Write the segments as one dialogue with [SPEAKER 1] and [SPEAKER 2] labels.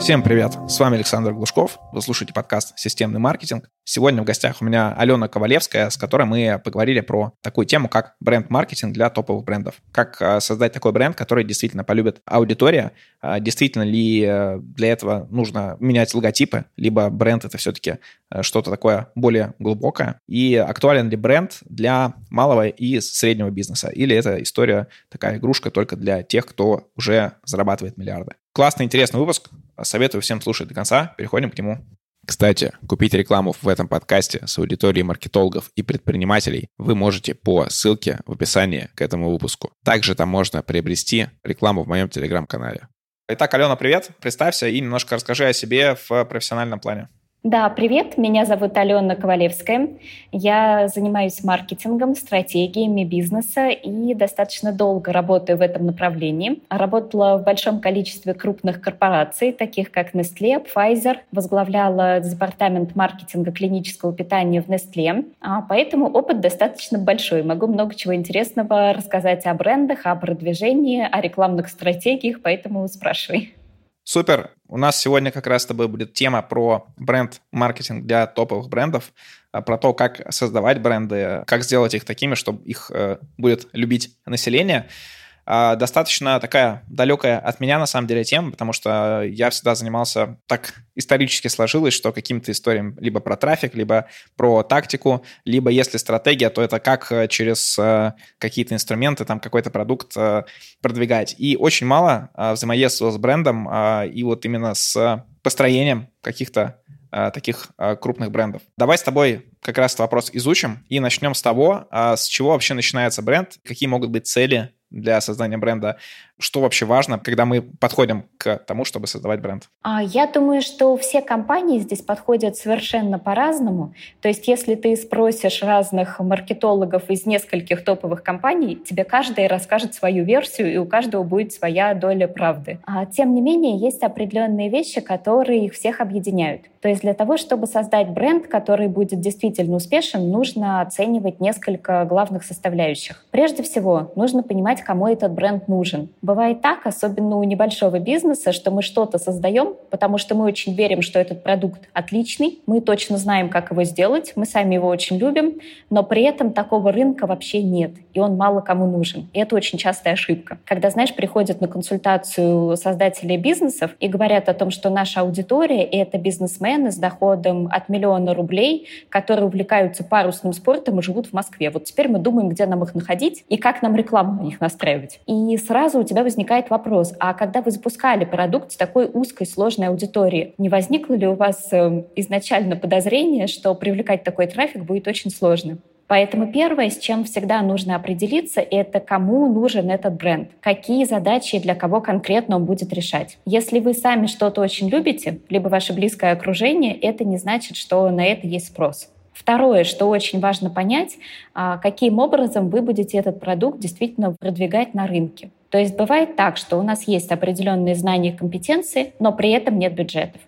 [SPEAKER 1] Всем привет! С вами Александр Глушков. Вы слушаете подкаст «Системный маркетинг». Сегодня в гостях у меня Алена Ковалевская, с которой мы поговорили про такую тему, как бренд-маркетинг для топовых брендов. Как э, создать такой бренд, который действительно полюбит аудитория. А действительно ли э, для этого нужно менять логотипы, либо бренд это все-таки э, что-то такое более глубокое. И актуален ли бренд для малого и среднего бизнеса, или это история такая игрушка только для тех, кто уже зарабатывает миллиарды. Классный, интересный выпуск. Советую всем слушать до конца. Переходим к нему. Кстати, купить рекламу в этом подкасте с аудиторией маркетологов и предпринимателей вы можете по ссылке в описании к этому выпуску. Также там можно приобрести рекламу в моем телеграм-канале. Итак, Алена, привет. Представься и немножко расскажи о себе в профессиональном плане.
[SPEAKER 2] Да, привет, меня зовут Алена Ковалевская. Я занимаюсь маркетингом, стратегиями бизнеса и достаточно долго работаю в этом направлении. Работала в большом количестве крупных корпораций, таких как Nestle, Pfizer, возглавляла департамент маркетинга клинического питания в Nestle, а поэтому опыт достаточно большой. Могу много чего интересного рассказать о брендах, о продвижении, о рекламных стратегиях, поэтому спрашивай.
[SPEAKER 1] Супер. У нас сегодня как раз с тобой будет тема про бренд-маркетинг для топовых брендов, а, про то, как создавать бренды, как сделать их такими, чтобы их э, будет любить население. А, достаточно такая далекая от меня, на самом деле, тема, потому что я всегда занимался, так исторически сложилось, что каким-то историям либо про трафик, либо про тактику, либо если стратегия, то это как э, через э, какие-то инструменты, там какой-то продукт э, продвигать. И очень мало взаимодействовал с брендом и вот именно с построением каких-то таких крупных брендов. Давай с тобой как раз этот вопрос изучим и начнем с того, с чего вообще начинается бренд, какие могут быть цели для создания бренда. Что вообще важно, когда мы подходим к тому, чтобы создавать бренд?
[SPEAKER 2] А, я думаю, что все компании здесь подходят совершенно по-разному. То есть если ты спросишь разных маркетологов из нескольких топовых компаний, тебе каждый расскажет свою версию, и у каждого будет своя доля правды. А, тем не менее, есть определенные вещи, которые их всех объединяют. То есть для того, чтобы создать бренд, который будет действительно успешен, нужно оценивать несколько главных составляющих. Прежде всего, нужно понимать, кому этот бренд нужен. Бывает так, особенно у небольшого бизнеса, что мы что-то создаем, потому что мы очень верим, что этот продукт отличный, мы точно знаем, как его сделать, мы сами его очень любим, но при этом такого рынка вообще нет, и он мало кому нужен. И это очень частая ошибка. Когда, знаешь, приходят на консультацию создатели бизнесов и говорят о том, что наша аудитория — это бизнесмены с доходом от миллиона рублей, которые увлекаются парусным спортом и живут в Москве. Вот теперь мы думаем, где нам их находить и как нам рекламу на них настраивать. И сразу у тебя возникает вопрос, а когда вы запускали продукт с такой узкой, сложной аудиторией, не возникло ли у вас э, изначально подозрение, что привлекать такой трафик будет очень сложно? Поэтому первое, с чем всегда нужно определиться, это кому нужен этот бренд, какие задачи для кого конкретно он будет решать. Если вы сами что-то очень любите, либо ваше близкое окружение, это не значит, что на это есть спрос. Второе, что очень важно понять, а, каким образом вы будете этот продукт действительно продвигать на рынке. То есть бывает так, что у нас есть определенные знания и компетенции, но при этом нет бюджетов.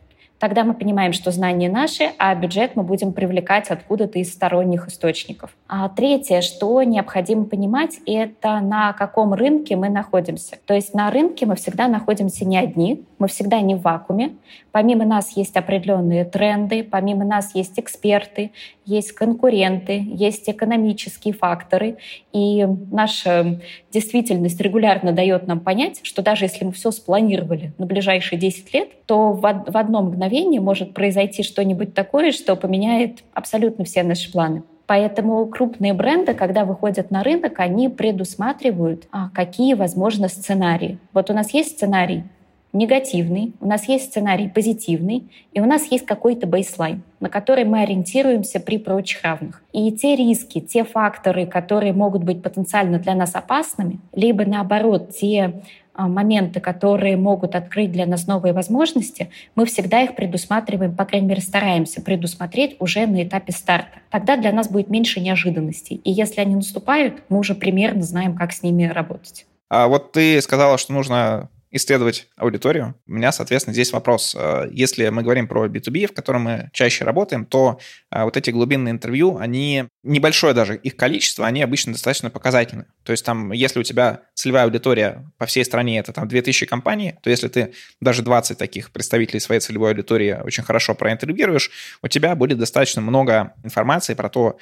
[SPEAKER 2] Тогда мы понимаем, что знания наши, а бюджет мы будем привлекать откуда-то из сторонних источников. А третье, что необходимо понимать, это на каком рынке мы находимся. То есть на рынке мы всегда находимся не одни, мы всегда не в вакууме. Помимо нас есть определенные тренды, помимо нас есть эксперты, есть конкуренты, есть экономические факторы. И наша действительность регулярно дает нам понять, что даже если мы все спланировали на ближайшие 10 лет, то в одно мгновение может произойти что-нибудь такое, что поменяет абсолютно все наши планы. Поэтому крупные бренды, когда выходят на рынок, они предусматривают, а какие возможны сценарии. Вот у нас есть сценарий негативный, у нас есть сценарий позитивный, и у нас есть какой-то бейслайн, на который мы ориентируемся при прочих равных. И те риски, те факторы, которые могут быть потенциально для нас опасными, либо наоборот, те а, моменты, которые могут открыть для нас новые возможности, мы всегда их предусматриваем, по крайней мере, стараемся предусмотреть уже на этапе старта. Тогда для нас будет меньше неожиданностей. И если они наступают, мы уже примерно знаем, как с ними работать.
[SPEAKER 1] А вот ты сказала, что нужно исследовать аудиторию? У меня, соответственно, здесь вопрос. Э, если мы говорим про B2B, в котором мы чаще работаем, то э, вот эти глубинные интервью, они небольшое даже их количество, они обычно достаточно показательны. То есть там, если у тебя целевая аудитория по всей стране это там 2000 компаний, то если ты даже 20 таких представителей своей целевой аудитории очень хорошо проинтервьюируешь, у тебя будет достаточно много информации про то,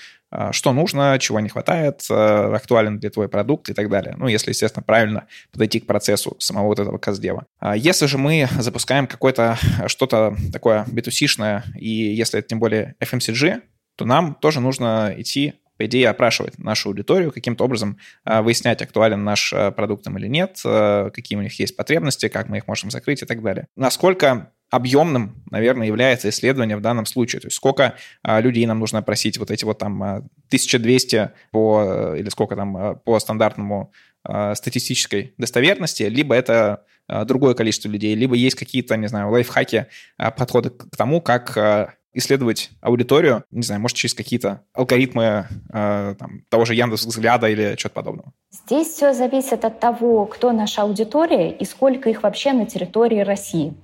[SPEAKER 1] что нужно, чего не хватает, актуален ли твой продукт и так далее. Ну, если, естественно, правильно подойти к процессу самого вот этого каздева. А если же мы запускаем какое-то что-то такое B2C-шное, и если это тем более FMCG, то нам тоже нужно идти по идее, опрашивать нашу аудиторию, каким-то образом а, выяснять, актуален наш а, продукт им или нет, какие у них есть потребности, как мы их можем закрыть и так далее. Насколько объемным, наверное, является исследование в данном случае. То есть сколько а, людей нам нужно опросить, вот эти вот там 1200 по, или сколько там по стандартному а, статистической достоверности, либо это а, другое количество людей, либо есть какие-то, не знаю, лайфхаки, а, подходы к тому, как исследовать аудиторию, не знаю, может, через какие-то алгоритмы там, того же Яндекс взгляда или что-то подобного?
[SPEAKER 2] Здесь все зависит от того, кто наша аудитория и сколько их вообще на территории России.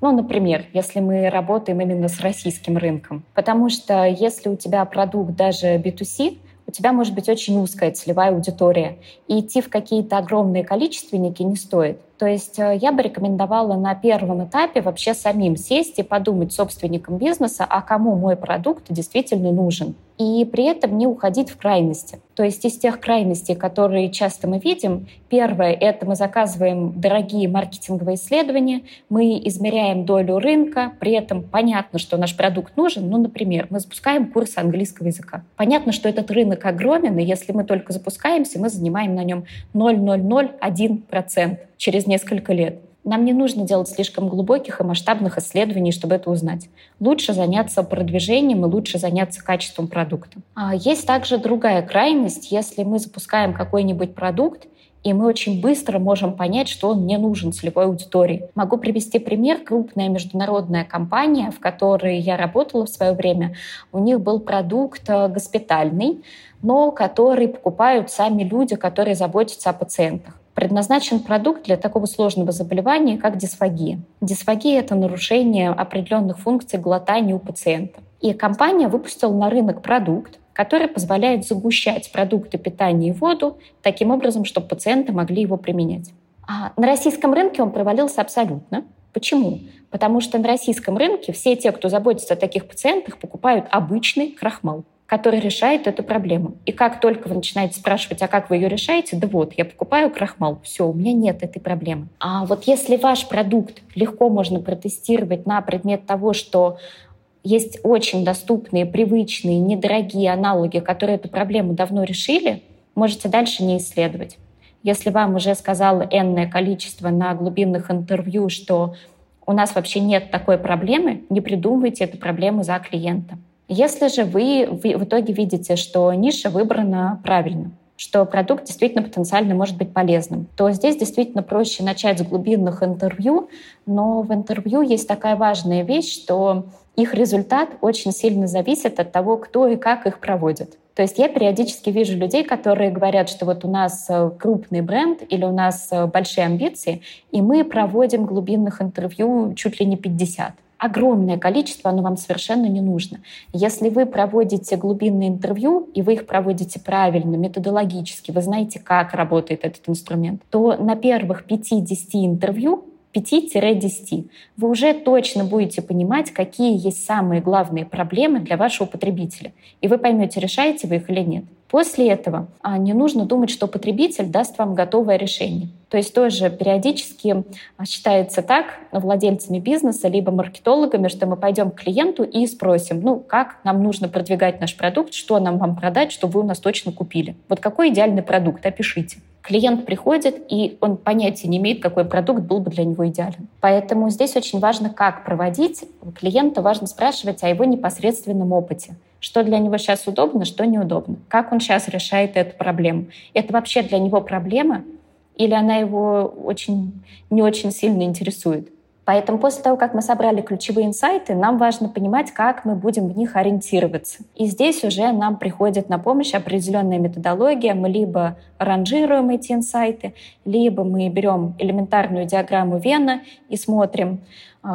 [SPEAKER 2] Ну, например, если мы работаем именно с российским рынком. Потому что если у тебя продукт даже B2C, у тебя может быть очень узкая целевая аудитория, и идти в какие-то огромные количественники не стоит. То есть э, я бы рекомендовала на первом этапе вообще самим сесть и подумать собственникам бизнеса, а кому мой продукт действительно нужен. И при этом не уходить в крайности. То есть из тех крайностей, которые часто мы видим, первое — это мы заказываем дорогие маркетинговые исследования, мы измеряем долю рынка, при этом понятно, что наш продукт нужен. Ну, например, мы запускаем курс английского языка. Понятно, что этот рынок огромен, и если мы только запускаемся, мы занимаем на нем 0,001% через несколько лет. Нам не нужно делать слишком глубоких и масштабных исследований, чтобы это узнать. Лучше заняться продвижением и лучше заняться качеством продукта. А есть также другая крайность, если мы запускаем какой-нибудь продукт, и мы очень быстро можем понять, что он не нужен целевой аудитории. Могу привести пример. Крупная международная компания, в которой я работала в свое время, у них был продукт э, госпитальный, но который покупают сами люди, которые заботятся о пациентах предназначен продукт для такого сложного заболевания, как дисфагия. Дисфагия — это нарушение определенных функций глотания у пациента. И компания выпустила на рынок продукт, который позволяет загущать продукты питания и воду таким образом, чтобы пациенты могли его применять. А на российском рынке он провалился абсолютно. Почему? Потому что на российском рынке все те, кто заботится о таких пациентах, покупают обычный крахмал который решает эту проблему. И как только вы начинаете спрашивать, а как вы ее решаете, да вот, я покупаю крахмал, все, у меня нет этой проблемы. А вот если ваш продукт легко можно протестировать на предмет того, что есть очень доступные, привычные, недорогие аналоги, которые эту проблему давно решили, можете дальше не исследовать. Если вам уже сказала энное количество на глубинных интервью, что у нас вообще нет такой проблемы, не придумывайте эту проблему за клиента. Если же вы в итоге видите, что ниша выбрана правильно, что продукт действительно потенциально может быть полезным, то здесь действительно проще начать с глубинных интервью, но в интервью есть такая важная вещь, что их результат очень сильно зависит от того, кто и как их проводит. То есть я периодически вижу людей, которые говорят, что вот у нас э, крупный бренд или у нас э, большие амбиции, и мы проводим глубинных интервью чуть ли не 50 огромное количество, оно вам совершенно не нужно. Если вы проводите глубинные интервью, и вы их проводите правильно, методологически, вы знаете, как работает этот инструмент, то на первых 5-10 интервью 5-10, вы уже точно будете понимать, какие есть самые главные проблемы для вашего потребителя. И вы поймете, решаете вы их или нет. После этого а, не нужно думать, что потребитель даст вам готовое решение. То есть тоже периодически а, считается так владельцами бизнеса либо маркетологами, что мы пойдем к клиенту и спросим, ну, как нам нужно продвигать наш продукт, что нам вам продать, чтобы вы у нас точно купили. Вот какой идеальный продукт, опишите. Клиент приходит, и он понятия не имеет, какой продукт был бы для него идеален. Поэтому здесь очень важно, как проводить. Клиента важно спрашивать о его непосредственном опыте что для него сейчас удобно, что неудобно, как он сейчас решает эту проблему. Это вообще для него проблема или она его очень, не очень сильно интересует. Поэтому после того, как мы собрали ключевые инсайты, нам важно понимать, как мы будем в них ориентироваться. И здесь уже нам приходит на помощь определенная методология. Мы либо ранжируем эти инсайты, либо мы берем элементарную диаграмму Вена и смотрим,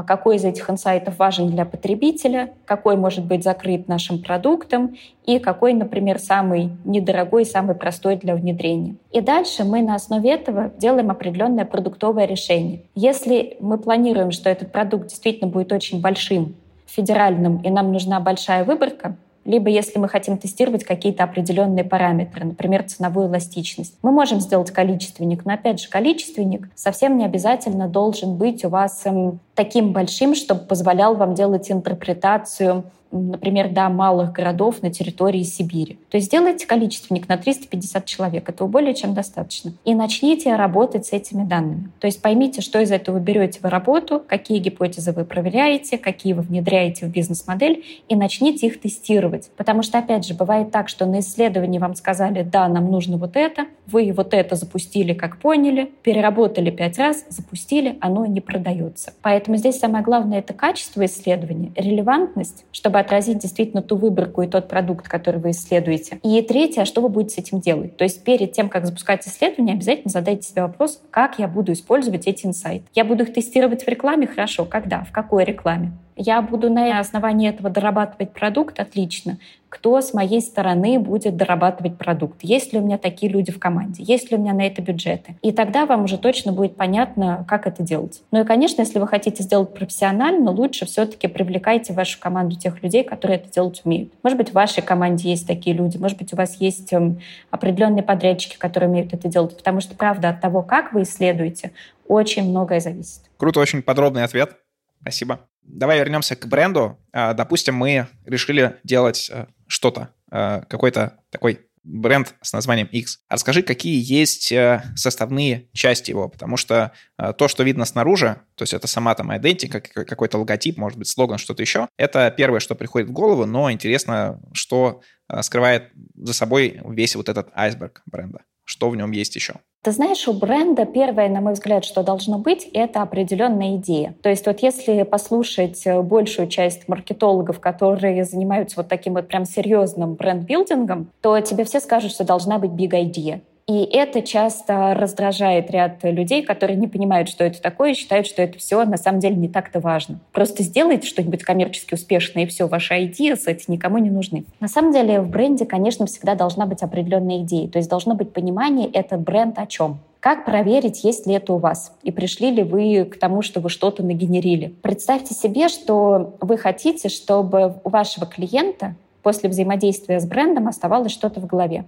[SPEAKER 2] какой из этих инсайтов важен для потребителя, какой может быть закрыт нашим продуктом и какой, например, самый недорогой, самый простой для внедрения. И дальше мы на основе этого делаем определенное продуктовое решение. Если мы планируем, что этот продукт действительно будет очень большим, федеральным, и нам нужна большая выборка, либо если мы хотим тестировать какие-то определенные параметры, например, ценовую эластичность. Мы можем сделать количественник, но опять же, количественник совсем не обязательно должен быть у вас эм, таким большим, чтобы позволял вам делать интерпретацию например, до малых городов на территории Сибири. То есть сделайте количественник на 350 человек, этого более чем достаточно. И начните работать с этими данными. То есть поймите, что из этого берете в работу, какие гипотезы вы проверяете, какие вы внедряете в бизнес-модель, и начните их тестировать. Потому что, опять же, бывает так, что на исследовании вам сказали, да, нам нужно вот это, вы вот это запустили, как поняли, переработали пять раз, запустили, оно не продается. Поэтому здесь самое главное — это качество исследования, релевантность, чтобы отразить действительно ту выборку и тот продукт, который вы исследуете. И третье, что вы будете с этим делать? То есть перед тем, как запускать исследование, обязательно задайте себе вопрос, как я буду использовать эти инсайты. Я буду их тестировать в рекламе? Хорошо. Когда? В какой рекламе? Я буду на основании этого дорабатывать продукт? Отлично кто с моей стороны будет дорабатывать продукт, есть ли у меня такие люди в команде, есть ли у меня на это бюджеты. И тогда вам уже точно будет понятно, как это делать. Ну и, конечно, если вы хотите сделать профессионально, лучше все-таки привлекайте в вашу команду тех людей, которые это делать умеют. Может быть, в вашей команде есть такие люди, может быть, у вас есть эм, определенные подрядчики, которые умеют это делать, потому что, правда, от того, как вы исследуете, очень многое зависит.
[SPEAKER 1] Круто, очень подробный ответ. Спасибо. Давай вернемся к бренду. А, допустим, мы решили делать э, что-то, а, какой-то такой бренд с названием X. Расскажи, какие есть э, составные части его, потому что э, то, что видно снаружи, то есть это сама там идентика, какой-то логотип, может быть, слоган, что-то еще, это первое, что приходит в голову, но интересно, что скрывает за собой весь вот этот айсберг бренда что в нем есть еще?
[SPEAKER 2] Ты знаешь, у бренда первое, на мой взгляд, что должно быть, это определенная идея. То есть вот если послушать э, большую часть маркетологов, которые занимаются вот таким вот прям серьезным бренд-билдингом, то тебе все скажут, что должна быть big idea. И это часто раздражает ряд людей, которые не понимают, что это такое, и считают, что это все на самом деле не так-то важно. Просто сделайте что-нибудь коммерчески успешное, и все, ваши идеи эти никому не нужны. На самом деле в бренде, конечно, всегда должна быть определенная идея. То есть должно быть понимание, этот бренд о чем. Как проверить, есть ли это у вас? И пришли ли вы к тому, что вы что-то нагенерили? Представьте себе, что вы хотите, чтобы у вашего клиента после взаимодействия с брендом оставалось что-то в голове.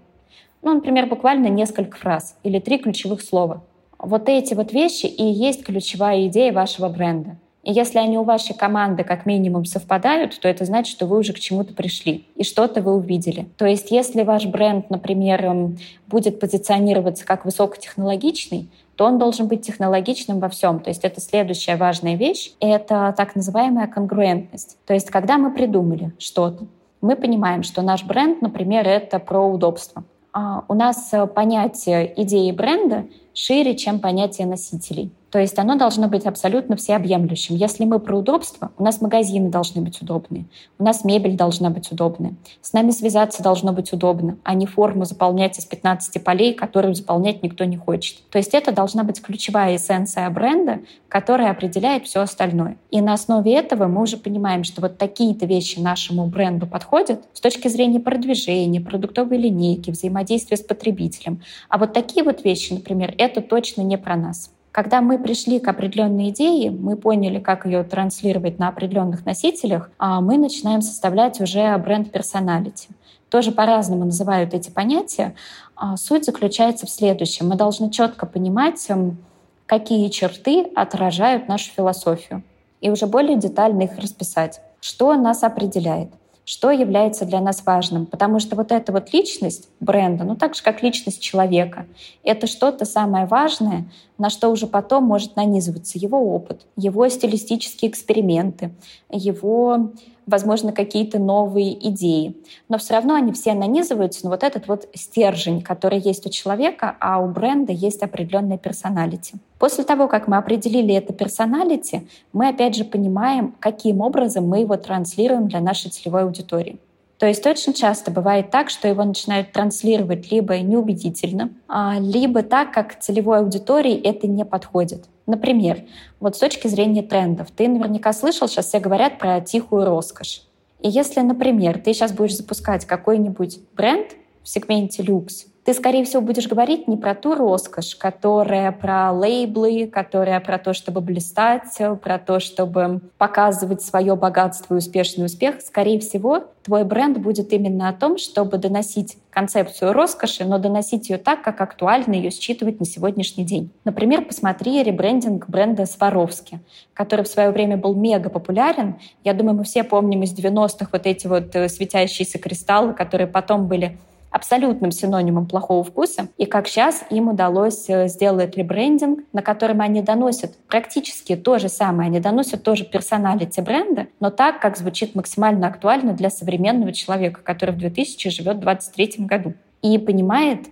[SPEAKER 2] Ну, например, буквально несколько фраз или три ключевых слова. Вот эти вот вещи и есть ключевая идея вашего бренда. И если они у вашей команды как минимум совпадают, то это значит, что вы уже к чему-то пришли и что-то вы увидели. То есть если ваш бренд, например, эм, будет позиционироваться как высокотехнологичный, то он должен быть технологичным во всем. То есть это следующая важная вещь. Это так называемая конгруентность. То есть когда мы придумали что-то, мы понимаем, что наш бренд, например, это про удобство. А, у нас э, понятие идеи бренда шире, чем понятие носителей. То есть оно должно быть абсолютно всеобъемлющим. Если мы про удобство, у нас магазины должны быть удобные, у нас мебель должна быть удобная, с нами связаться должно быть удобно, а не форму заполнять из 15 полей, которую заполнять никто не хочет. То есть это должна быть ключевая эссенция бренда, которая определяет все остальное. И на основе этого мы уже понимаем, что вот такие-то вещи нашему бренду подходят с точки зрения продвижения, продуктовой линейки, взаимодействия с потребителем. А вот такие вот вещи, например, это точно не про нас. Когда мы пришли к определенной идее, мы поняли, как ее транслировать на определенных носителях, а мы начинаем составлять уже бренд персоналити. Тоже по-разному называют эти понятия. А суть заключается в следующем. Мы должны четко понимать, эм, какие черты отражают нашу философию, и уже более детально их расписать. Что нас определяет? Что является для нас важным. Потому что вот эта вот личность бренда, ну так же, как личность человека, это что-то самое важное, на что уже потом может нанизываться его опыт, его стилистические эксперименты, его возможно, какие-то новые идеи. Но все равно они все нанизываются на вот этот вот стержень, который есть у человека, а у бренда есть определенная персоналити. После того, как мы определили это персоналити, мы опять же понимаем, каким образом мы его транслируем для нашей целевой аудитории. То есть очень часто бывает так, что его начинают транслировать либо неубедительно, а, либо так, как целевой аудитории это не подходит. Например, вот с точки зрения трендов, ты наверняка слышал, сейчас все говорят про тихую роскошь. И если, например, ты сейчас будешь запускать какой-нибудь бренд в сегменте люкс, ты, скорее всего, будешь говорить не про ту роскошь, которая про лейблы, которая про то, чтобы блистать, про то, чтобы показывать свое богатство и успешный успех. Скорее всего, твой бренд будет именно о том, чтобы доносить концепцию роскоши, но доносить ее так, как актуально ее считывать на сегодняшний день. Например, посмотри ребрендинг бренда Сваровски, который в свое время был мега популярен. Я думаю, мы все помним из 90-х вот эти вот э, светящиеся кристаллы, которые потом были абсолютным синонимом плохого вкуса. И как сейчас им удалось э, сделать ребрендинг, на котором они доносят практически то же самое, они доносят тоже персоналити бренда, но так, как звучит максимально актуально для современного человека, который в 2000 живет в 2023 году и понимает,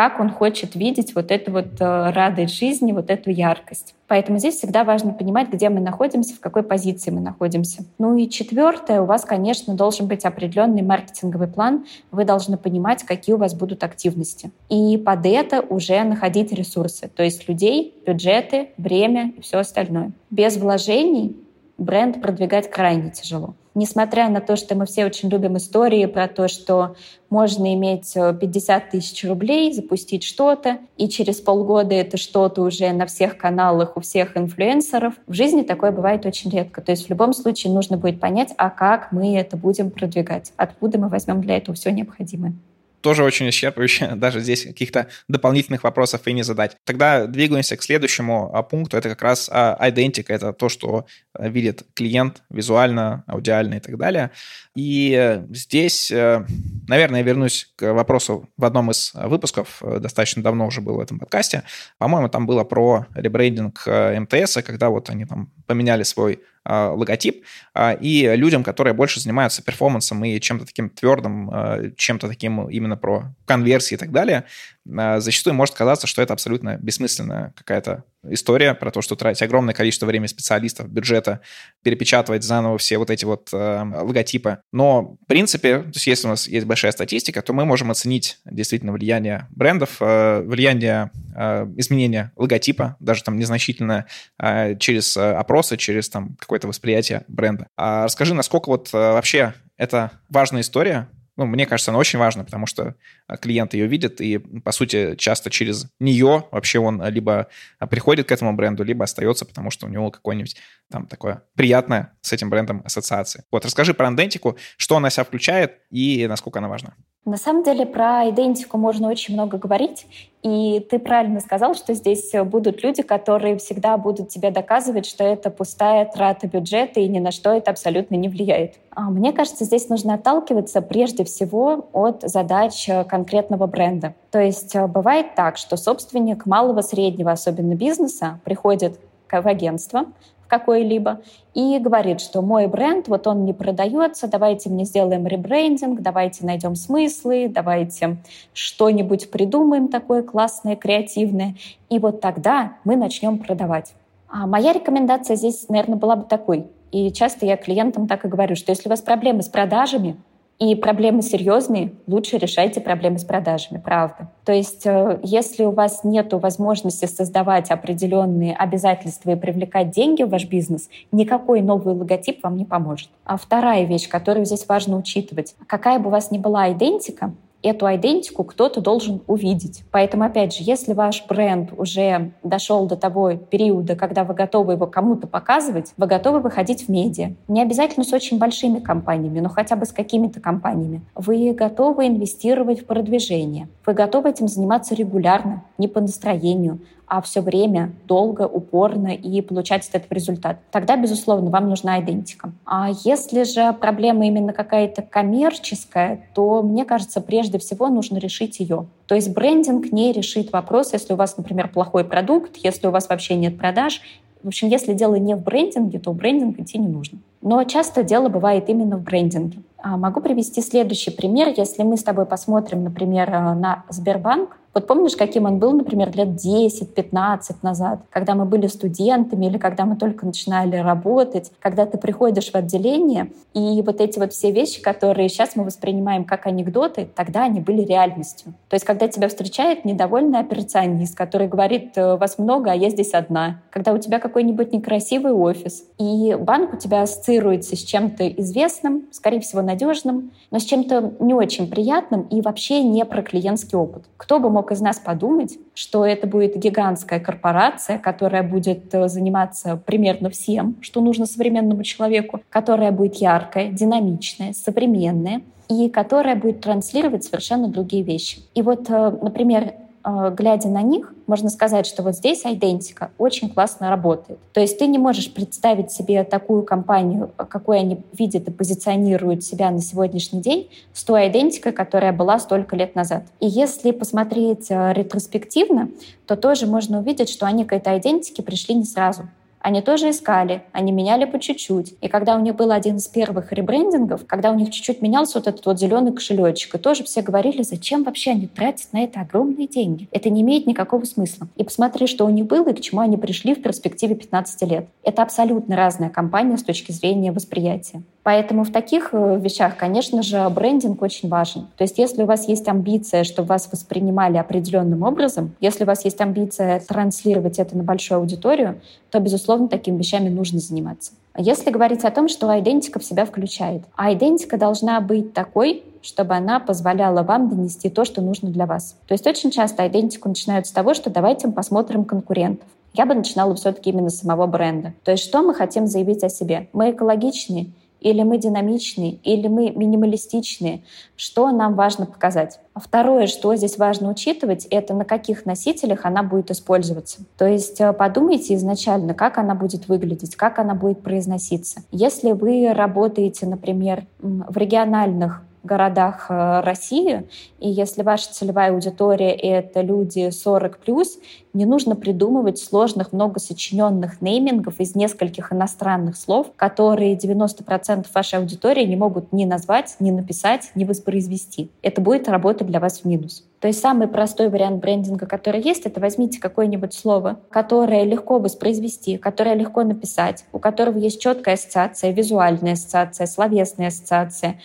[SPEAKER 2] как он хочет видеть вот эту вот э, радость жизни, вот эту яркость. Поэтому здесь всегда важно понимать, где мы находимся, в какой позиции мы находимся. Ну и четвертое, у вас, конечно, должен быть определенный маркетинговый план. Вы должны понимать, какие у вас будут активности. И под это уже находить ресурсы, то есть людей, бюджеты, время и все остальное. Без вложений бренд продвигать крайне тяжело. Несмотря на то, что мы все очень любим истории про то, что можно иметь 50 э, тысяч рублей, запустить что-то, и через полгода это что-то уже на всех каналах у всех инфлюенсеров, в жизни такое бывает очень редко. То есть в любом случае нужно будет понять, а как мы это будем продвигать, откуда мы возьмем для этого все необходимое
[SPEAKER 1] тоже очень исчерпывающе, даже здесь каких-то дополнительных вопросов и не задать. Тогда двигаемся к следующему а, пункту, это как раз идентика, это то, что а, видит клиент визуально, аудиально и так далее. И э, здесь, э, наверное, я вернусь к вопросу в одном из выпусков, э, достаточно давно уже был в этом подкасте. По-моему, там было про ребрендинг МТС, когда вот они там поменяли свой а, логотип, а, и людям, которые больше занимаются перформансом и чем-то таким твердым, а, чем-то таким именно про конверсии и так далее, зачастую может казаться, что это абсолютно бессмысленная какая-то история про то, что тратить огромное количество времени специалистов, бюджета, перепечатывать заново все вот эти вот э, логотипы. Но, в принципе, то есть если у нас есть большая статистика, то мы можем оценить действительно влияние брендов, э, влияние э, изменения логотипа, даже там незначительное, э, через опросы, через там какое-то восприятие бренда. А расскажи, насколько вот э, вообще это важная история, ну, мне кажется, она очень важна, потому что а, клиент ее видит, и, по сути, часто через нее вообще он либо приходит к этому бренду, либо остается, потому что у него какое-нибудь там такое приятное с этим брендом ассоциации. Вот, расскажи про андентику, что она себя включает и насколько она важна.
[SPEAKER 2] На самом деле про идентику можно очень много говорить, и ты правильно сказал, что здесь будут люди, которые всегда будут тебе доказывать, что это пустая трата бюджета и ни на что это абсолютно не влияет. А мне кажется, здесь нужно отталкиваться прежде всего от задач конкретного бренда. То есть э, бывает так, что собственник малого, среднего, особенно бизнеса, приходит в агентство, какой-либо и говорит, что мой бренд, вот он не продается, давайте мне сделаем ребрендинг, давайте найдем смыслы, давайте что-нибудь придумаем такое классное, креативное, и вот тогда мы начнем продавать. А моя рекомендация здесь, наверное, была бы такой. И часто я клиентам так и говорю, что если у вас проблемы с продажами, и проблемы серьезные, лучше решайте проблемы с продажами, правда. То есть э, если у вас нет возможности создавать определенные обязательства и привлекать деньги в ваш бизнес, никакой новый логотип вам не поможет. А вторая вещь, которую здесь важно учитывать, какая бы у вас ни была идентика, эту идентику кто-то должен увидеть. Поэтому, опять же, если ваш бренд уже дошел до того периода, когда вы готовы его кому-то показывать, вы готовы выходить в медиа. Не обязательно с очень большими компаниями, но хотя бы с какими-то компаниями. Вы готовы инвестировать в продвижение. Вы готовы этим заниматься регулярно, не по настроению, а все время долго, упорно и получать этот результат. Тогда, безусловно, вам нужна идентика. А если же проблема именно какая-то коммерческая, то, мне кажется, прежде всего нужно решить ее. То есть брендинг не решит вопрос, если у вас, например, плохой продукт, если у вас вообще нет продаж. В общем, если дело не в брендинге, то брендинг идти не нужно. Но часто дело бывает именно в брендинге. А, могу привести следующий пример. Если мы с тобой посмотрим, например, э, на Сбербанк, вот помнишь, каким он был, например, лет 10-15 назад, когда мы были студентами или когда мы только начинали работать, когда ты приходишь в отделение, и вот эти вот все вещи, которые сейчас мы воспринимаем как анекдоты, тогда они были реальностью. То есть, когда тебя встречает недовольный операционист, который говорит, «Э, вас много, а я здесь одна. Когда у тебя какой-нибудь некрасивый офис, и банк у тебя ассоциируется с чем-то известным, скорее всего, надежным, но с чем-то не очень приятным и вообще не про клиентский опыт. Кто бы мог мог из нас подумать, что это будет гигантская корпорация, которая будет э, заниматься примерно всем, что нужно современному человеку, которая будет яркая, динамичная, современная и которая будет транслировать совершенно другие вещи. И вот, э, например, глядя на них, можно сказать, что вот здесь идентика очень классно работает. То есть ты не можешь представить себе такую компанию, какой они видят и позиционируют себя на сегодняшний день, с той идентикой, которая была столько лет назад. И если посмотреть э, ретроспективно, то тоже можно увидеть, что они к этой идентике пришли не сразу. Они тоже искали, они меняли по чуть-чуть. И когда у них был один из первых ребрендингов, когда у них чуть-чуть менялся вот этот вот зеленый кошелечек, и тоже все говорили, зачем вообще они тратят на это огромные деньги. Это не имеет никакого смысла. И посмотри, что у них было и к чему они пришли в перспективе 15 лет. Это абсолютно разная компания с точки зрения восприятия. Поэтому в таких э, вещах, конечно же, брендинг очень важен. То есть если у вас есть амбиция, чтобы вас воспринимали определенным образом, если у вас есть амбиция транслировать это на большую аудиторию, то, безусловно, такими вещами нужно заниматься. Если говорить о том, что идентика в себя включает, а идентика должна быть такой, чтобы она позволяла вам донести то, что нужно для вас. То есть очень часто идентику начинают с того, что давайте посмотрим конкурентов. Я бы начинала все-таки именно с самого бренда. То есть что мы хотим заявить о себе? Мы экологичные, или мы динамичные, или мы минималистичные, что нам важно показать. Второе, что здесь важно учитывать, это на каких носителях она будет использоваться. То есть э, подумайте изначально, как она будет выглядеть, как она будет произноситься. Если вы работаете, например, в региональных городах э, России, и если ваша целевая аудитория — это люди 40+, не нужно придумывать сложных, много сочиненных неймингов из нескольких иностранных слов, которые 90% вашей аудитории не могут ни назвать, ни написать, ни воспроизвести. Это будет работать для вас в минус. То есть самый простой вариант брендинга, который есть, это возьмите какое-нибудь слово, которое легко воспроизвести, которое легко написать, у которого есть четкая ассоциация, визуальная ассоциация, словесная ассоциация,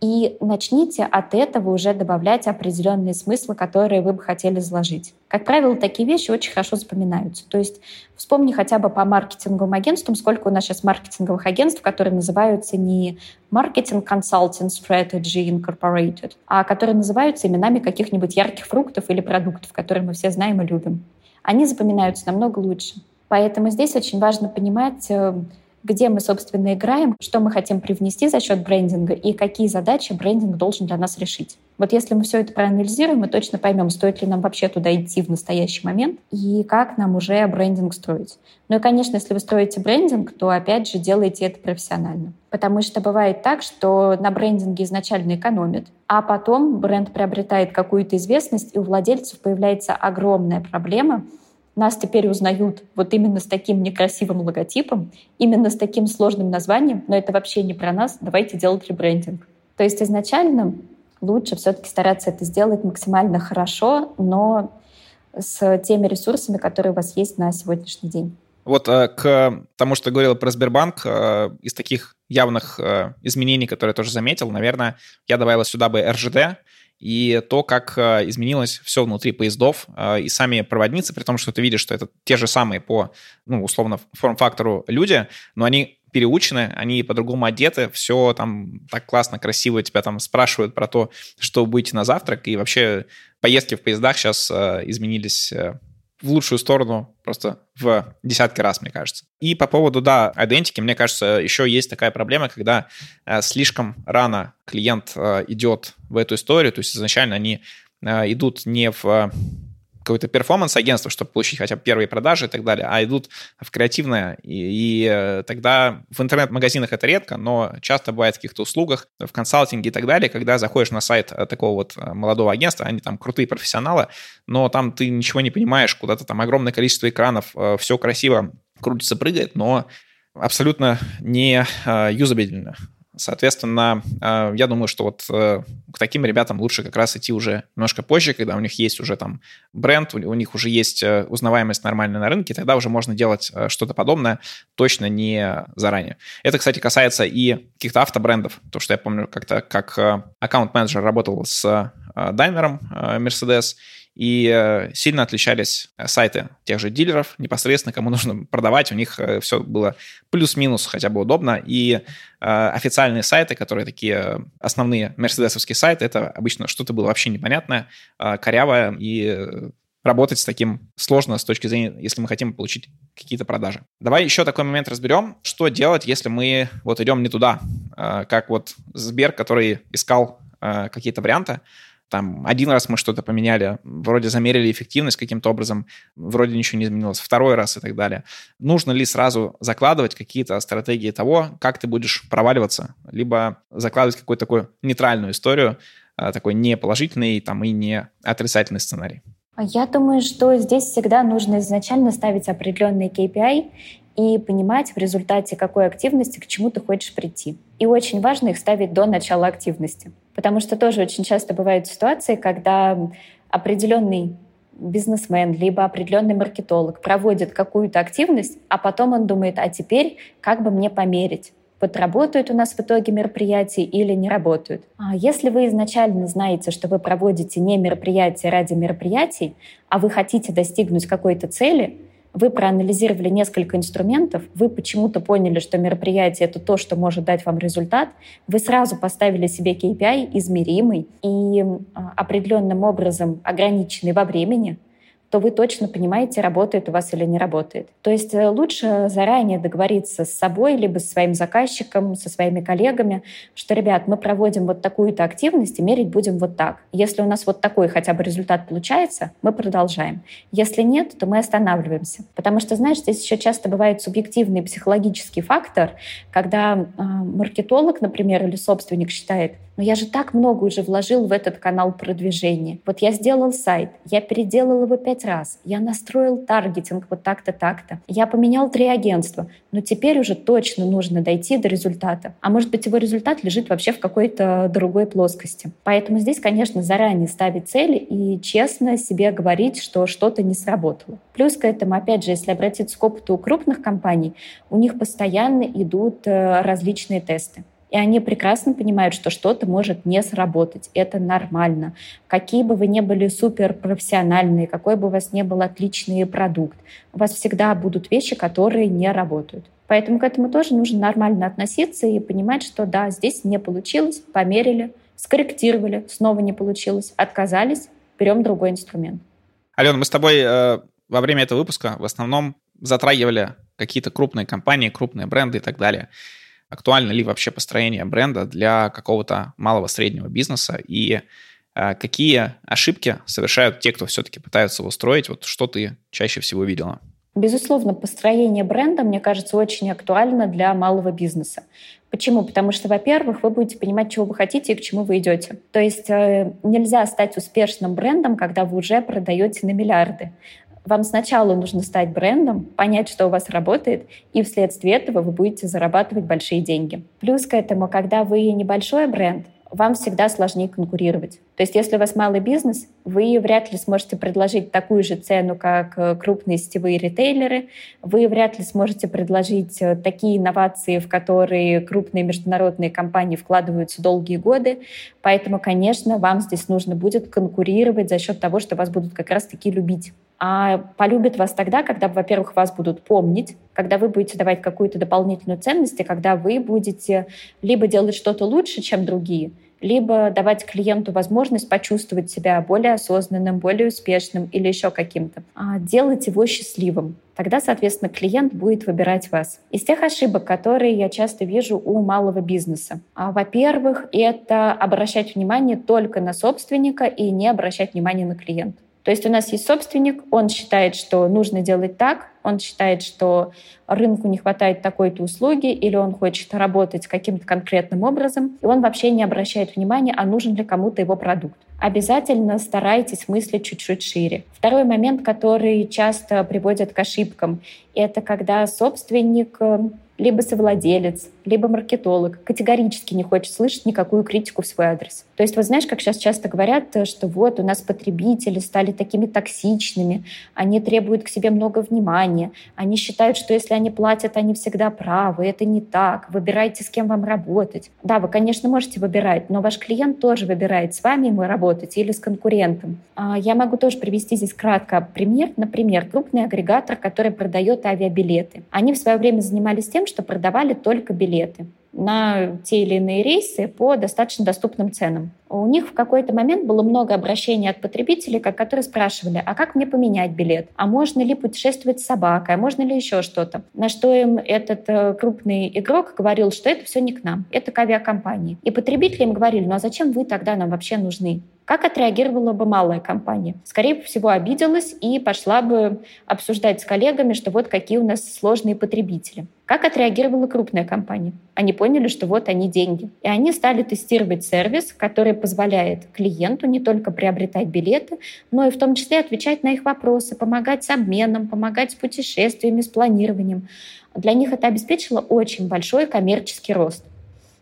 [SPEAKER 2] и начните от этого уже добавлять определенные смыслы, которые вы бы хотели заложить. Как правило, такие вещи очень хорошо запоминаются. То есть вспомни хотя бы по маркетинговым агентствам, сколько у нас сейчас маркетинговых агентств, которые называются не Marketing Consulting Strategy Incorporated, а которые называются именами каких-нибудь ярких фруктов или продуктов, которые мы все знаем и любим. Они запоминаются намного лучше. Поэтому здесь очень важно понимать, э, где мы, собственно, играем, что мы хотим привнести за счет брендинга и какие задачи брендинг должен для нас решить. Вот если мы все это проанализируем, мы точно поймем, стоит ли нам вообще туда идти в настоящий момент и как нам уже брендинг строить. Ну и, конечно, если вы строите брендинг, то, опять же, делайте это профессионально. Потому что бывает так, что на брендинге изначально экономят, а потом бренд приобретает какую-то известность, и у владельцев появляется огромная проблема — нас теперь узнают вот именно с таким некрасивым логотипом, именно с таким сложным названием, но это вообще не про нас, давайте делать ребрендинг. То есть изначально лучше все-таки стараться это сделать максимально хорошо, но с теми ресурсами, которые у вас есть на сегодняшний день.
[SPEAKER 1] Вот э, к тому, что ты говорил про Сбербанк, э, из таких явных э, изменений, которые я тоже заметил, наверное, я добавил сюда бы РЖД, и то, как э, изменилось все внутри поездов, э, и сами проводницы, при том, что ты видишь, что это те же самые по, ну, условно, форм-фактору люди, но они переучены, они по-другому одеты, все там так классно, красиво тебя там спрашивают про то, что будете на завтрак, и вообще поездки в поездах сейчас э, изменились в лучшую сторону просто в десятки раз, мне кажется. И по поводу, да, идентики, мне кажется, еще есть такая проблема, когда э, слишком рано клиент э, идет в эту историю, то есть изначально они э, идут не в какое-то перформанс-агентство, чтобы получить хотя бы первые продажи и так далее, а идут в креативное, и, и э, тогда в интернет-магазинах это редко, но часто бывает в каких-то услугах, в консалтинге и так далее, когда заходишь на сайт э, такого вот э, молодого агентства, они там крутые профессионалы, но там ты ничего не понимаешь, куда-то там огромное количество экранов, все красиво крутится, прыгает, но абсолютно не юзабельны. Соответственно, э, я думаю, что вот э, к таким ребятам лучше как раз идти уже немножко позже, когда у них есть уже там бренд, у них уже есть э, узнаваемость нормальная на рынке, тогда уже можно делать что-то подобное, точно не заранее. Это, кстати, касается и каких-то автобрендов, то что я помню как-то как аккаунт-менеджер работал с Даймером Mercedes, и э, сильно отличались э, сайты тех же дилеров, непосредственно кому нужно продавать, у них э, все было плюс-минус хотя бы удобно, и официальные сайты, которые такие основные мерседесовские сайты, это обычно что-то было вообще непонятное, корявое, и работать с таким сложно с точки зрения, если мы хотим получить какие-то продажи. Давай еще такой момент разберем, что делать, если мы вот идем не туда, как вот Сбер, который искал какие-то варианты, там один раз мы что-то поменяли, вроде замерили эффективность каким-то образом, вроде ничего не изменилось, второй раз и так далее. Нужно ли сразу закладывать какие-то стратегии того, как ты будешь проваливаться, либо закладывать какую-то такую нейтральную историю, а, такой не положительный там, и не отрицательный сценарий?
[SPEAKER 2] Я думаю, что здесь всегда нужно изначально ставить определенные KPI и понимать в результате какой активности к чему ты хочешь прийти. И очень важно их ставить до начала активности. Потому что тоже очень часто бывают ситуации, когда определенный бизнесмен, либо определенный маркетолог проводит какую-то активность, а потом он думает, а теперь как бы мне померить? Вот работают у нас в итоге мероприятия или не работают. А если вы изначально знаете, что вы проводите не мероприятия ради мероприятий, а вы хотите достигнуть какой-то цели, вы проанализировали несколько инструментов, вы почему-то поняли, что мероприятие — это то, что может дать вам результат, вы сразу поставили себе KPI измеримый и а, определенным образом ограниченный во времени, то вы точно понимаете, работает у вас или не работает. То есть э, лучше заранее договориться с собой, либо со своим заказчиком, со своими коллегами, что, ребят, мы проводим вот такую-то активность и мерить будем вот так. Если у нас вот такой хотя бы результат получается, мы продолжаем. Если нет, то мы останавливаемся. Потому что, знаешь, здесь еще часто бывает субъективный психологический фактор, когда э, маркетолог, например, или собственник считает, но я же так много уже вложил в этот канал продвижения. Вот я сделал сайт, я переделал его пять раз, я настроил таргетинг вот так-то, так-то, я поменял три агентства, но теперь уже точно нужно дойти до результата. А может быть, его результат лежит вообще в какой-то другой плоскости. Поэтому здесь, конечно, заранее ставить цели и честно себе говорить, что что-то не сработало. Плюс к этому, опять же, если обратиться к опыту крупных компаний, у них постоянно идут э, различные тесты. И они прекрасно понимают, что что-то может не сработать. Это нормально. Какие бы вы ни были суперпрофессиональные, какой бы у вас ни был отличный продукт, у вас всегда будут вещи, которые не работают. Поэтому к этому тоже нужно нормально относиться и понимать, что да, здесь не получилось, померили, скорректировали, снова не получилось, отказались, берем другой инструмент.
[SPEAKER 1] Алена, мы с тобой э, во время этого выпуска в основном затрагивали какие-то крупные компании, крупные бренды и так далее актуально ли вообще построение бренда для какого-то малого-среднего бизнеса и э, какие ошибки совершают те, кто все-таки пытаются его строить, вот что ты чаще всего видела?
[SPEAKER 2] Безусловно, построение бренда, мне кажется, очень актуально для малого бизнеса. Почему? Потому что, во-первых, вы будете понимать, чего вы хотите и к чему вы идете. То есть э, нельзя стать успешным брендом, когда вы уже продаете на миллиарды. Вам сначала нужно стать брендом, понять, что у вас работает, и вследствие этого вы будете зарабатывать большие деньги. Плюс к этому, когда вы небольшой бренд, вам всегда сложнее конкурировать. То есть если у вас малый бизнес, вы вряд ли сможете предложить такую же цену, как э, крупные сетевые ритейлеры, вы вряд ли сможете предложить э, такие инновации, в которые крупные международные компании вкладываются долгие годы. Поэтому, конечно, вам здесь нужно будет конкурировать за счет того, что вас будут как раз-таки любить. А полюбят вас тогда, когда, во-первых, вас будут помнить, когда вы будете давать какую-то дополнительную ценность, и когда вы будете либо делать что-то лучше, чем другие, либо давать клиенту возможность почувствовать себя более осознанным, более успешным или еще каким-то. А делать его счастливым. Тогда, соответственно, клиент будет выбирать вас. Из тех ошибок, которые я часто вижу у малого бизнеса. А, во-первых, это обращать внимание только на собственника и не обращать внимания на клиента. То есть у нас есть собственник, он считает, что нужно делать так, он считает, что рынку не хватает такой-то услуги, или он хочет работать каким-то конкретным образом, и он вообще не обращает внимания, а нужен ли кому-то его продукт. Обязательно старайтесь мыслить чуть-чуть шире. Второй момент, который часто приводит к ошибкам, это когда собственник э, либо совладелец, либо маркетолог категорически не хочет слышать никакую критику в свой адрес. То есть вот знаешь, как сейчас часто говорят, э, что вот у нас потребители стали такими токсичными, они требуют к себе много внимания, они считают, что если они платят, они всегда правы, это не так, выбирайте, с кем вам работать. Да, вы, конечно, можете выбирать, но ваш клиент тоже выбирает, с вами ему работать или с конкурентом. А, я могу тоже привести здесь кратко пример. Например, крупный агрегатор, который продает авиабилеты. Они в свое время занимались тем, что продавали только билеты на те или иные рейсы по достаточно доступным ценам. У них в какой-то момент было много обращений от потребителей, которые спрашивали, а как мне поменять билет? А можно ли путешествовать с собакой? А можно ли еще что-то? На что им этот э, крупный игрок говорил, что это все не к нам, это к авиакомпании. И потребители им говорили, ну а зачем вы тогда нам вообще нужны? Как отреагировала бы малая компания? Скорее всего, обиделась и пошла бы обсуждать с коллегами, что вот какие у нас сложные потребители. Как отреагировала крупная компания? Они поняли, что вот они деньги. И они стали тестировать сервис, который позволяет клиенту не только приобретать билеты, но и в том числе отвечать на их вопросы, помогать с обменом, помогать с путешествиями, с планированием. Для них это обеспечило очень большой коммерческий рост.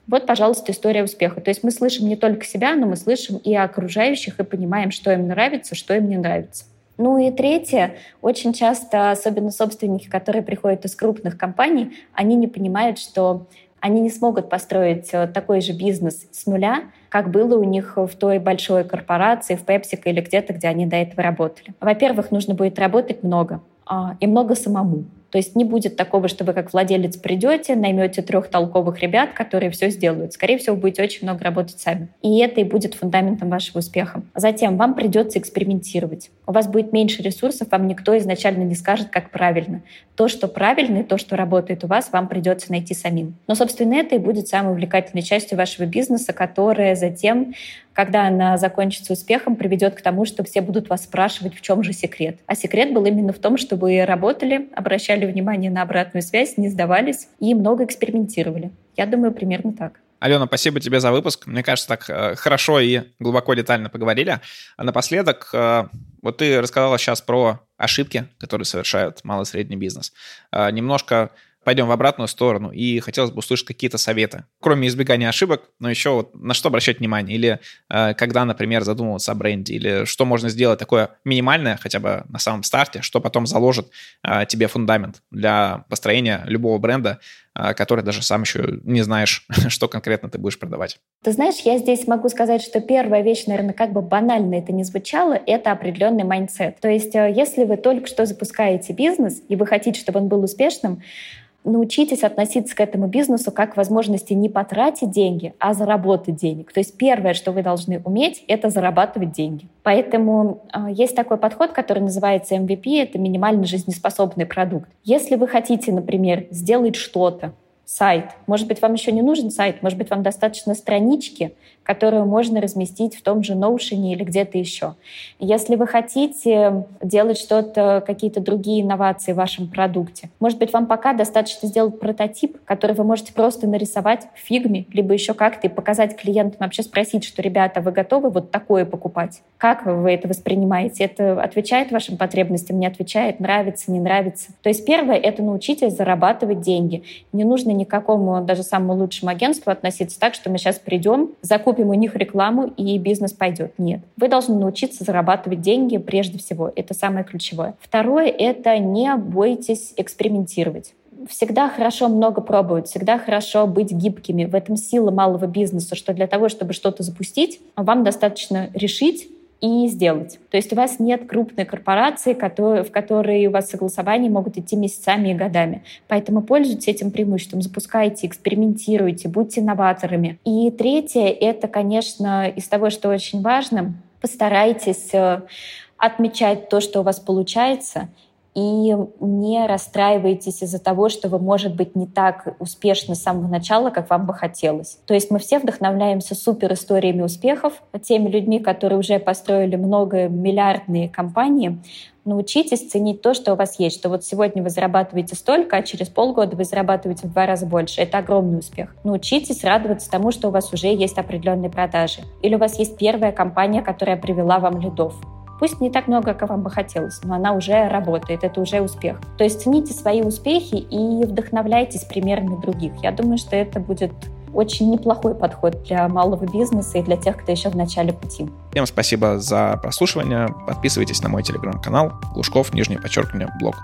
[SPEAKER 2] Вот, пожалуйста, история успеха. То есть мы слышим не только себя, но мы слышим и окружающих, и понимаем, что им нравится, что им не нравится. Ну и третье, очень часто, особенно собственники, которые приходят из крупных компаний, они не понимают, что они не смогут построить э, такой же бизнес с нуля, как было у них в той большой корпорации, в PepsiCo или где-то, где они до этого работали. Во-первых, нужно будет работать много а, и много самому. То есть не будет такого, что вы как владелец придете, наймете трех толковых ребят, которые все сделают. Скорее всего, будете очень много работать сами. И это и будет фундаментом вашего успеха. Затем вам придется экспериментировать. У вас будет меньше ресурсов, вам никто изначально не скажет, как правильно. То, что правильно, и то, что работает у вас, вам придется найти самим. Но, собственно, это и будет самой увлекательной частью вашего бизнеса, которая затем когда она закончится успехом, приведет к тому, что все будут вас спрашивать, в чем же секрет. А секрет был именно в том, чтобы вы работали, обращали внимание на обратную связь, не сдавались и много экспериментировали. Я думаю, примерно так.
[SPEAKER 1] Алена, спасибо тебе за выпуск. Мне кажется, так э, хорошо и глубоко детально поговорили. А напоследок, э, вот ты рассказала сейчас про ошибки, которые совершают малый и средний бизнес. Э, немножко пойдем в обратную сторону, и хотелось бы услышать какие-то советы. Кроме избегания ошибок, но еще вот на что обращать внимание, или э, когда, например, задумываться о бренде, или что можно сделать такое минимальное, хотя бы на самом старте, что потом заложит э, тебе фундамент для построения любого бренда, э, который даже сам еще не знаешь, что конкретно ты будешь продавать.
[SPEAKER 2] Ты знаешь, я здесь могу сказать, что первая вещь, наверное, как бы банально это не звучало, это определенный mindset. То есть э, если вы только что запускаете бизнес, и вы хотите, чтобы он был успешным, научитесь относиться к этому бизнесу как к возможности не потратить деньги, а заработать денег. То есть первое, что вы должны уметь, это зарабатывать деньги. Поэтому э, есть такой подход, который называется MVP, это минимально жизнеспособный продукт. Если вы хотите, например, сделать что-то, сайт. Может быть, вам еще не нужен сайт, может быть, вам достаточно странички, которую можно разместить в том же Notion или где-то еще. Если вы хотите делать что-то, какие-то другие инновации в вашем продукте, может быть, вам пока достаточно сделать прототип, который вы можете просто нарисовать в фигме, либо еще как-то и показать клиентам, вообще спросить, что, ребята, вы готовы вот такое покупать? Как вы это воспринимаете? Это отвечает вашим потребностям, не отвечает, нравится, не нравится? То есть первое — это научитесь зарабатывать деньги. Не нужно никакому, даже самому лучшему агентству относиться так, что мы сейчас придем, закупим купим у них рекламу, и бизнес пойдет. Нет. Вы должны научиться зарабатывать деньги прежде всего. Это самое ключевое. Второе — это не бойтесь экспериментировать всегда хорошо много пробовать, всегда хорошо быть гибкими. В этом сила малого бизнеса, что для того, чтобы что-то запустить, вам достаточно решить, и сделать. То есть у вас нет крупной корпорации, которые, в которой у вас согласования могут идти месяцами и годами. Поэтому пользуйтесь этим преимуществом, запускайте, экспериментируйте, будьте новаторами. И третье — это, конечно, из того, что очень важно, постарайтесь э, отмечать то, что у вас получается, и не расстраивайтесь из-за того, что вы, может быть, не так успешны с самого начала, как вам бы хотелось. То есть мы все вдохновляемся супер историями успехов, теми людьми, которые уже построили много миллиардные компании, научитесь ценить то, что у вас есть, что вот сегодня вы зарабатываете столько, а через полгода вы зарабатываете в два раза больше. Это огромный успех. Научитесь радоваться тому, что у вас уже есть определенные продажи. Или у вас есть первая компания, которая привела вам лидов. Пусть не так много, как вам бы хотелось, но она уже работает, это уже успех. То есть цените свои успехи и вдохновляйтесь примерами других. Я думаю, что это будет очень неплохой подход для малого бизнеса и для тех, кто еще в начале пути.
[SPEAKER 1] Всем спасибо за прослушивание. Подписывайтесь на мой телеграм-канал Глушков, нижнее подчеркивание, блог.